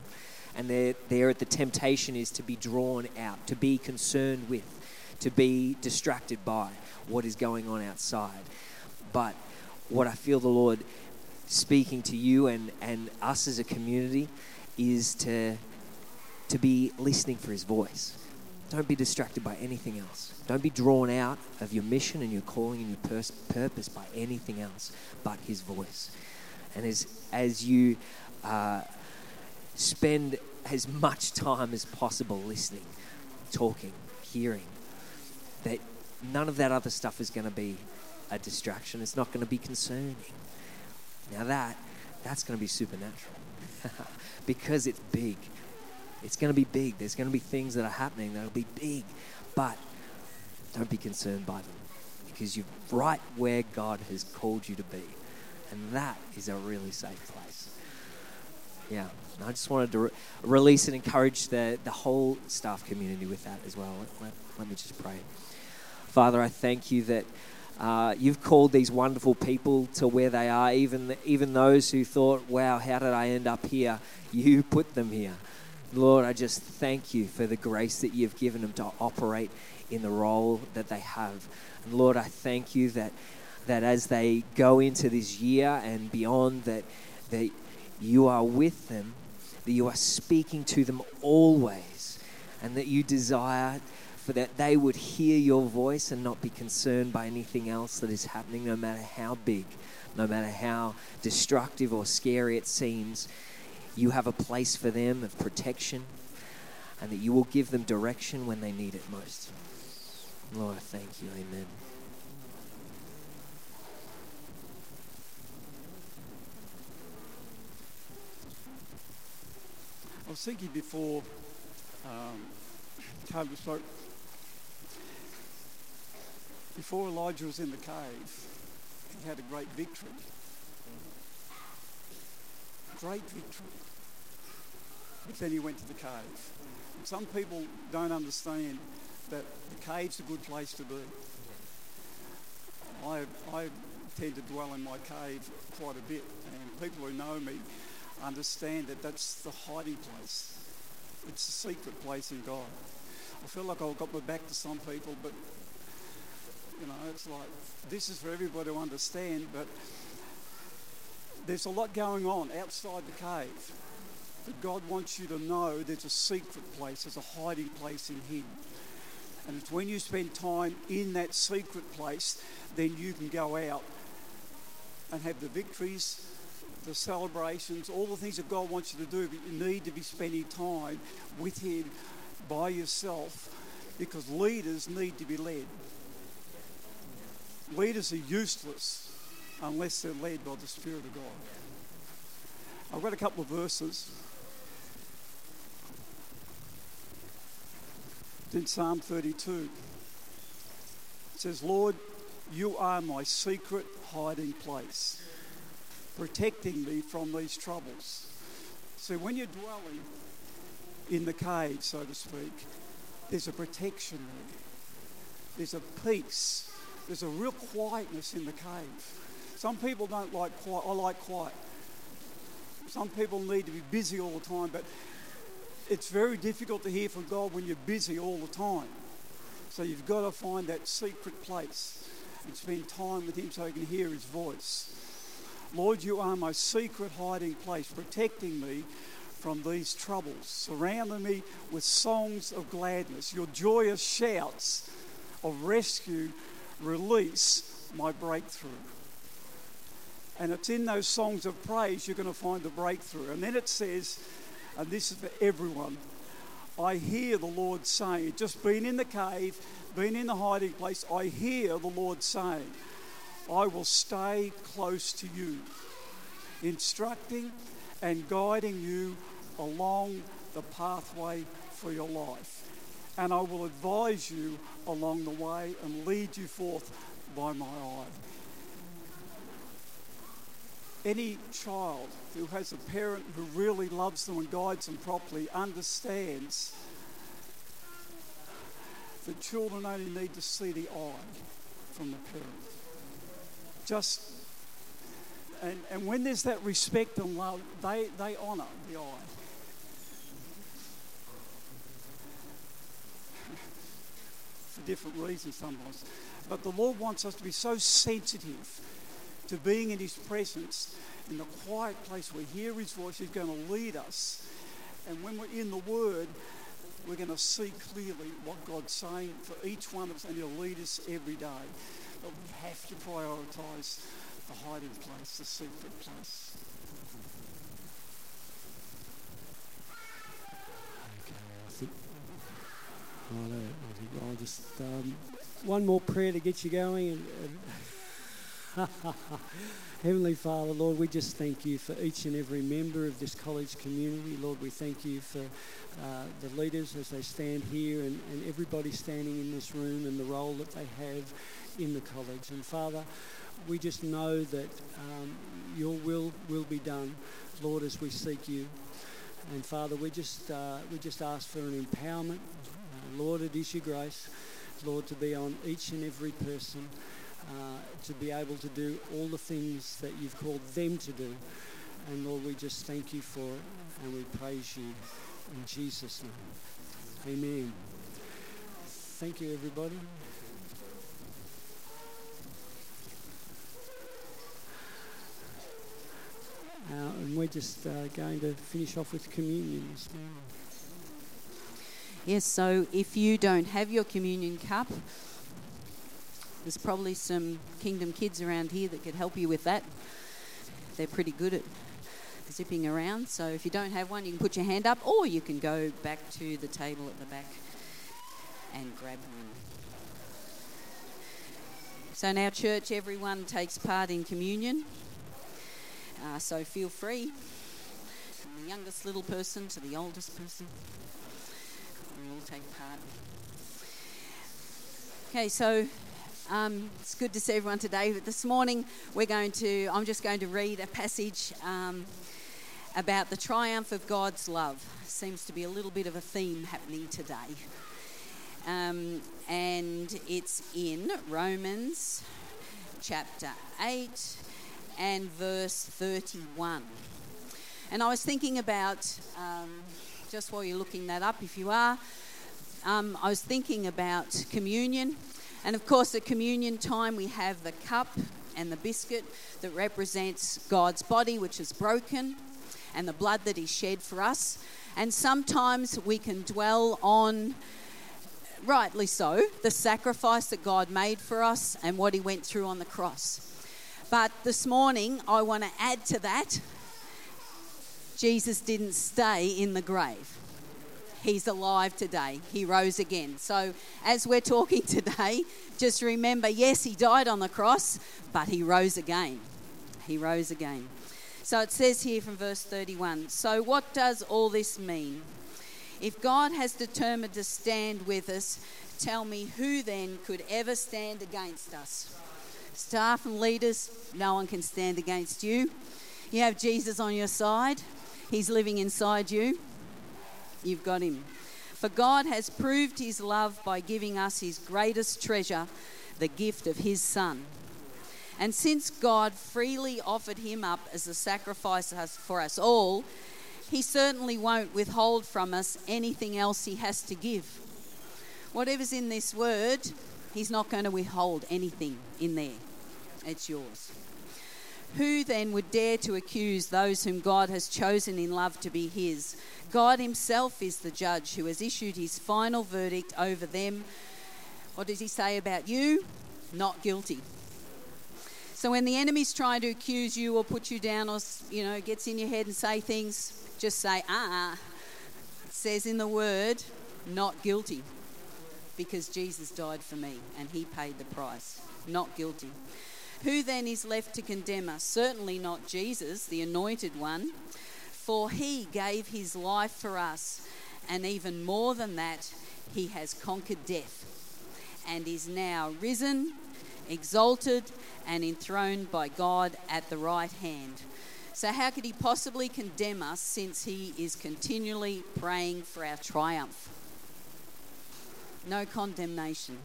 and there, there at the temptation is to be drawn out, to be concerned with, to be distracted by what is going on outside. But what I feel the Lord speaking to you and, and us as a community is to, to be listening for His voice. Don't be distracted by anything else. Don't be drawn out of your mission and your calling and your pers- purpose by anything else but His voice. And as, as you uh, spend as much time as possible listening, talking, hearing. That none of that other stuff is going to be a distraction. It's not going to be concerning. Now that that's going to be supernatural *laughs* because it's big. It's going to be big. There's going to be things that are happening that'll be big, but don't be concerned by them because you're right where God has called you to be, and that is a really safe place. Yeah. I just wanted to re- release and encourage the, the whole staff community with that as well. Let, let, let me just pray. Father, I thank you that uh, you've called these wonderful people to where they are, even, even those who thought, wow, how did I end up here? You put them here. Lord, I just thank you for the grace that you've given them to operate in the role that they have. And Lord, I thank you that, that as they go into this year and beyond, that, that you are with them that you are speaking to them always, and that you desire for that they would hear your voice and not be concerned by anything else that is happening, no matter how big, no matter how destructive or scary it seems. You have a place for them of protection, and that you will give them direction when they need it most. Lord, thank you. Amen. I was thinking before um, time to start Before Elijah was in the cave, he had a great victory. Great victory. But then he went to the cave. And some people don't understand that the cave's a good place to be. I, I tend to dwell in my cave quite a bit, and people who know me understand that that's the hiding place. It's a secret place in God. I feel like I've got my back to some people, but you know, it's like this is for everybody to understand, but there's a lot going on outside the cave. But God wants you to know there's a secret place, there's a hiding place in Him. And it's when you spend time in that secret place, then you can go out and have the victories, the celebrations, all the things that God wants you to do. But you need to be spending time with Him by yourself because leaders need to be led. Leaders are useless unless they're led by the Spirit of God. I've got a couple of verses. It's in Psalm 32. It says, Lord, you are my secret hiding place, protecting me from these troubles. So when you're dwelling in the cave, so to speak, there's a protection there. There's a peace. There's a real quietness in the cave. Some people don't like quiet. I like quiet. Some people need to be busy all the time, but it's very difficult to hear from God when you're busy all the time. So you've got to find that secret place and spend time with Him so you can hear His voice. Lord, you are my secret hiding place, protecting me from these troubles, surrounding me with songs of gladness. Your joyous shouts of rescue release my breakthrough. And it's in those songs of praise you're going to find the breakthrough. And then it says, and this is for everyone, I hear the Lord saying, just been in the cave, been in the hiding place, I hear the Lord saying, I will stay close to you, instructing and guiding you along the pathway for your life. And I will advise you along the way and lead you forth by my eye. Any child who has a parent who really loves them and guides them properly understands that children only need to see the eye from the parent. Just and, and when there's that respect and love, they, they honour the eye. *laughs* For different reasons sometimes. But the Lord wants us to be so sensitive to being in His presence in the quiet place. We hear His voice, He's going to lead us. And when we're in the Word, we're going to see clearly what God's saying for each one of us, and He'll lead us every day. But we have to prioritise the hiding place, the secret place. Okay, I think. I think I'll just um, one more prayer to get you going. And, and *laughs* Heavenly Father, Lord, we just thank you for each and every member of this college community. Lord, we thank you for uh, the leaders as they stand here and, and everybody standing in this room and the role that they have in the college. And Father, we just know that um, your will will be done, Lord, as we seek you. And Father, we just uh, we just ask for an empowerment, uh, Lord. It is your grace, Lord, to be on each and every person, uh, to be able to do all the things that you've called them to do. And Lord, we just thank you for it, and we praise you in Jesus' name. Amen. Thank you, everybody. Uh, and we're just uh, going to finish off with communion this morning. Yes, so if you don't have your communion cup, there's probably some Kingdom kids around here that could help you with that. They're pretty good at zipping around. So if you don't have one, you can put your hand up, or you can go back to the table at the back and grab one. So now, church, everyone takes part in communion. Uh, so feel free, from the youngest little person to the oldest person, we all take part. Okay, so Um, it's good to see everyone today. But this morning, we're going to. I'm just going to read a passage um, about the triumph of God's love. Seems to be a little bit of a theme happening today, um, and it's in Romans chapter eight and verse thirty-one. And I was thinking about um, just while you're looking that up, if you are. Um, I was thinking about communion and of course, at communion time, we have the cup and the biscuit that represents God's body, which is broken, and the blood that He shed for us. And sometimes we can dwell on, rightly so, the sacrifice that God made for us and what He went through on the cross. But this morning, I want to add to that Jesus didn't stay in the grave. He's alive today. He rose again. So, as we're talking *laughs* today, just remember yes, He died on the cross, but He rose again. He rose again. So, it says here from verse 31 So, what does all this mean? If God has determined to stand with us, tell me who then could ever stand against us? Staff and leaders, no one can stand against you. You have Jesus on your side, He's living inside you you've got him. For God has proved his love by giving us his greatest treasure, the gift of his Son. And since God freely offered him up as a sacrifice for us all, he certainly won't withhold from us anything else he has to give. Whatever's in this word, he's not going to withhold anything in there. It's yours. Who then would dare to accuse those whom God has chosen in love to be his? God himself is the judge who has issued his final verdict over them. What does he say about you? Not guilty. So when the enemy's trying to accuse you or put you down or you know gets in your head and say things, just say ah. Uh-uh. It says in the word, not guilty, because Jesus died for me and he paid the price. Not guilty. Who then is left to condemn us? Certainly not Jesus, the anointed one, for he gave his life for us, and even more than that, he has conquered death and is now risen, exalted, and enthroned by God at the right hand. So, how could he possibly condemn us since he is continually praying for our triumph? No condemnation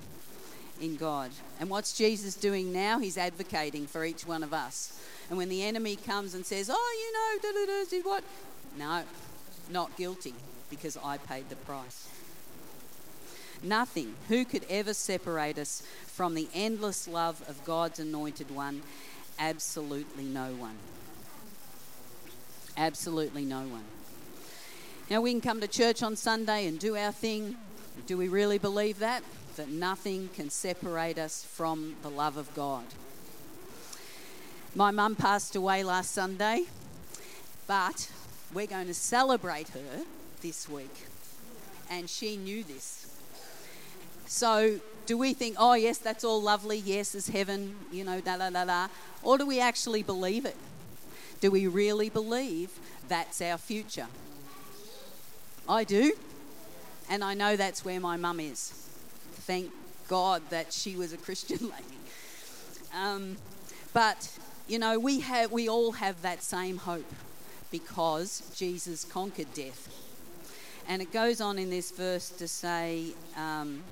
in God. And what's Jesus doing now? He's advocating for each one of us. And when the enemy comes and says, Oh, you know, did what? No, not guilty because I paid the price. Nothing. Who could ever separate us from the endless love of God's anointed one? Absolutely no one. Absolutely no one. Now, we can come to church on Sunday and do our thing. Do we really believe that? that nothing can separate us from the love of God. My mum passed away last Sunday, but we're going to celebrate her this week, and she knew this. So, do we think, oh, yes, that's all lovely, yes, is heaven, you know, da da da da, or do we actually believe it? Do we really believe that's our future? I do, and I know that's where my mum is thank God that she was a Christian *laughs* lady. Um, but you know, we have we all have that same hope because Jesus conquered death. And it goes on in this verse to say um,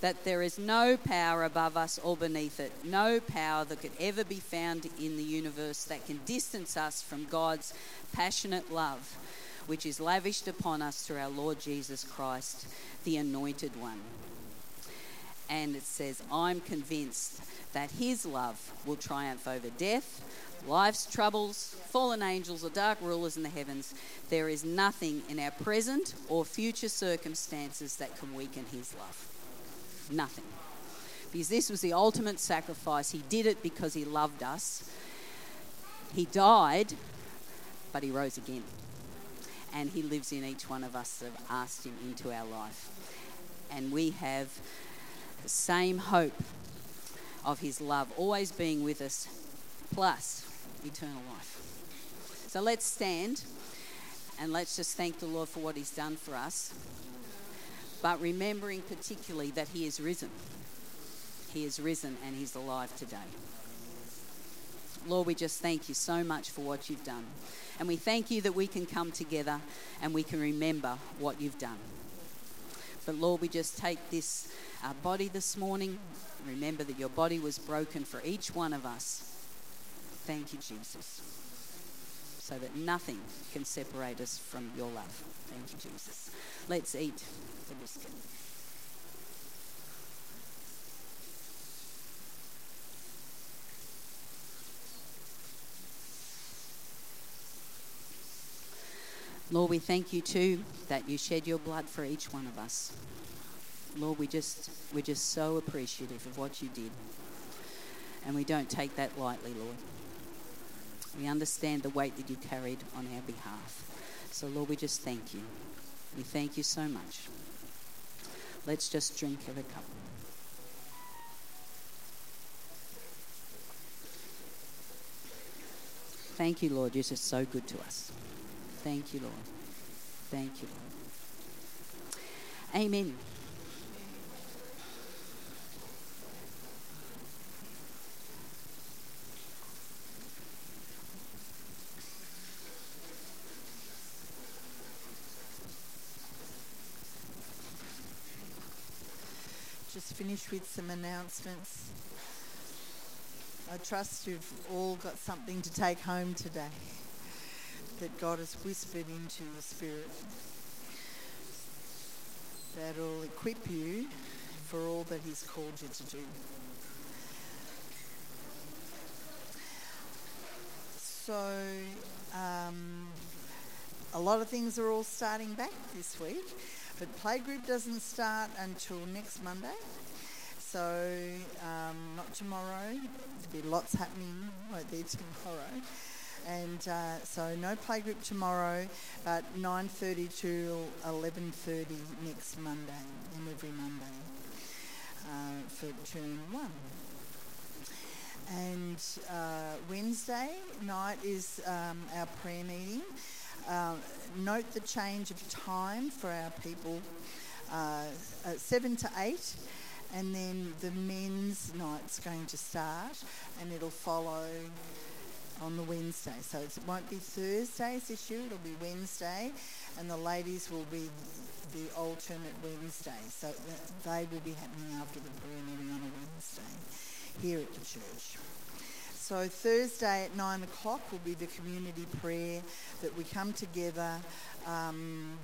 that there is no power above us or beneath it, no power that could ever be found in the universe that can distance us from God's passionate love, which is lavished upon us through our Lord Jesus Christ, the Anointed One and it says, I'm convinced that his love will triumph over death, life's troubles, fallen angels, or dark rulers in the heavens. There is nothing in our present or future circumstances that can weaken his love. Nothing. Because this was the ultimate sacrifice. He did it because he loved us. He died, but he rose again. And he lives in each one of us have asked him into our life. And we have the same hope of his love always being with us, plus eternal life. So let's stand and let's just thank the Lord for what he's done for us, but remembering particularly that he is risen. He is risen and He's alive today. Lord, we just thank you so much for what you've done. And we thank you that we can come together and we can remember what you've done. But Lord, we just take this uh, body this morning. Remember that your body was broken for each one of us. Thank you, Jesus. So that nothing can separate us from your love. Thank you, Jesus. Let's eat the biscuit. Lord, we thank you too that you shed your blood for each one of us. Lord, we just we're just so appreciative of what you did. And we don't take that lightly, Lord. We understand the weight that you carried on our behalf. So Lord, we just thank you. We thank you so much. Let's just drink of a cup. Thank you, Lord. You're just so good to us. Thank you, Lord. Thank you, Lord. Amen. Just finish with some announcements. I trust you've all got something to take home today that God has whispered into your spirit that'll equip you for all that He's called you to do. So, um, a lot of things are all starting back this week, but playgroup doesn't start until next Monday. So, um, not tomorrow. There'll be lots happening right there tomorrow and uh, so no playgroup tomorrow, but 9:30 to 11:30 next Monday and every Monday uh, for term one. And uh, Wednesday night is um, our prayer meeting. Uh, note the change of time for our people, uh, seven to eight and then the men's night's going to start and it'll follow on the Wednesday. So it won't be Thursdays year, it'll be Wednesday, and the ladies will be the alternate Wednesday. So they will be happening after the prayer meeting on a Wednesday here at the church. So Thursday at nine o'clock will be the community prayer that we come together um,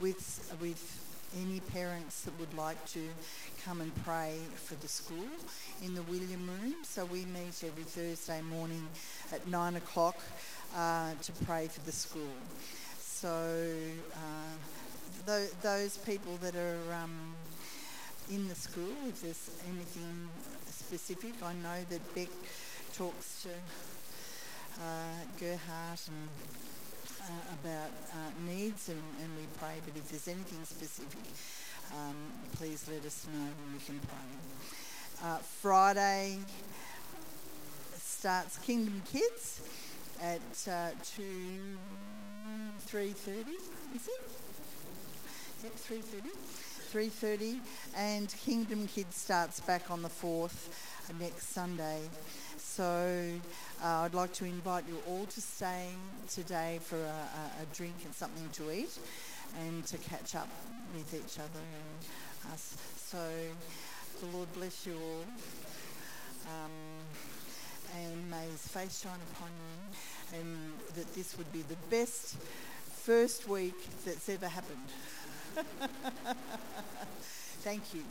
with with any parents that would like to come and pray for the school in the William Room. So we meet every Thursday morning at nine o'clock uh, to pray for the school. So uh, th- those people that are um, in the school, if there's anything specific, I know that Beck talks to uh, Gerhardt and uh, about uh, needs and, and, we pray, but if there's anything specific, um, please let us know and we can pray. Uh, Friday starts Kingdom Kids at uh, 2, 3.30, is it? Yep, 3.30. 3.30 and Kingdom Kids starts back on the 4th uh, next Sunday. So uh, I'd like to invite you all to stay today for a, a, a drink and something to eat and to catch up with each other and us. So the Lord bless you all. Um, and may his face shine upon you and that this would be the best first week that's ever happened. *laughs* Thank you.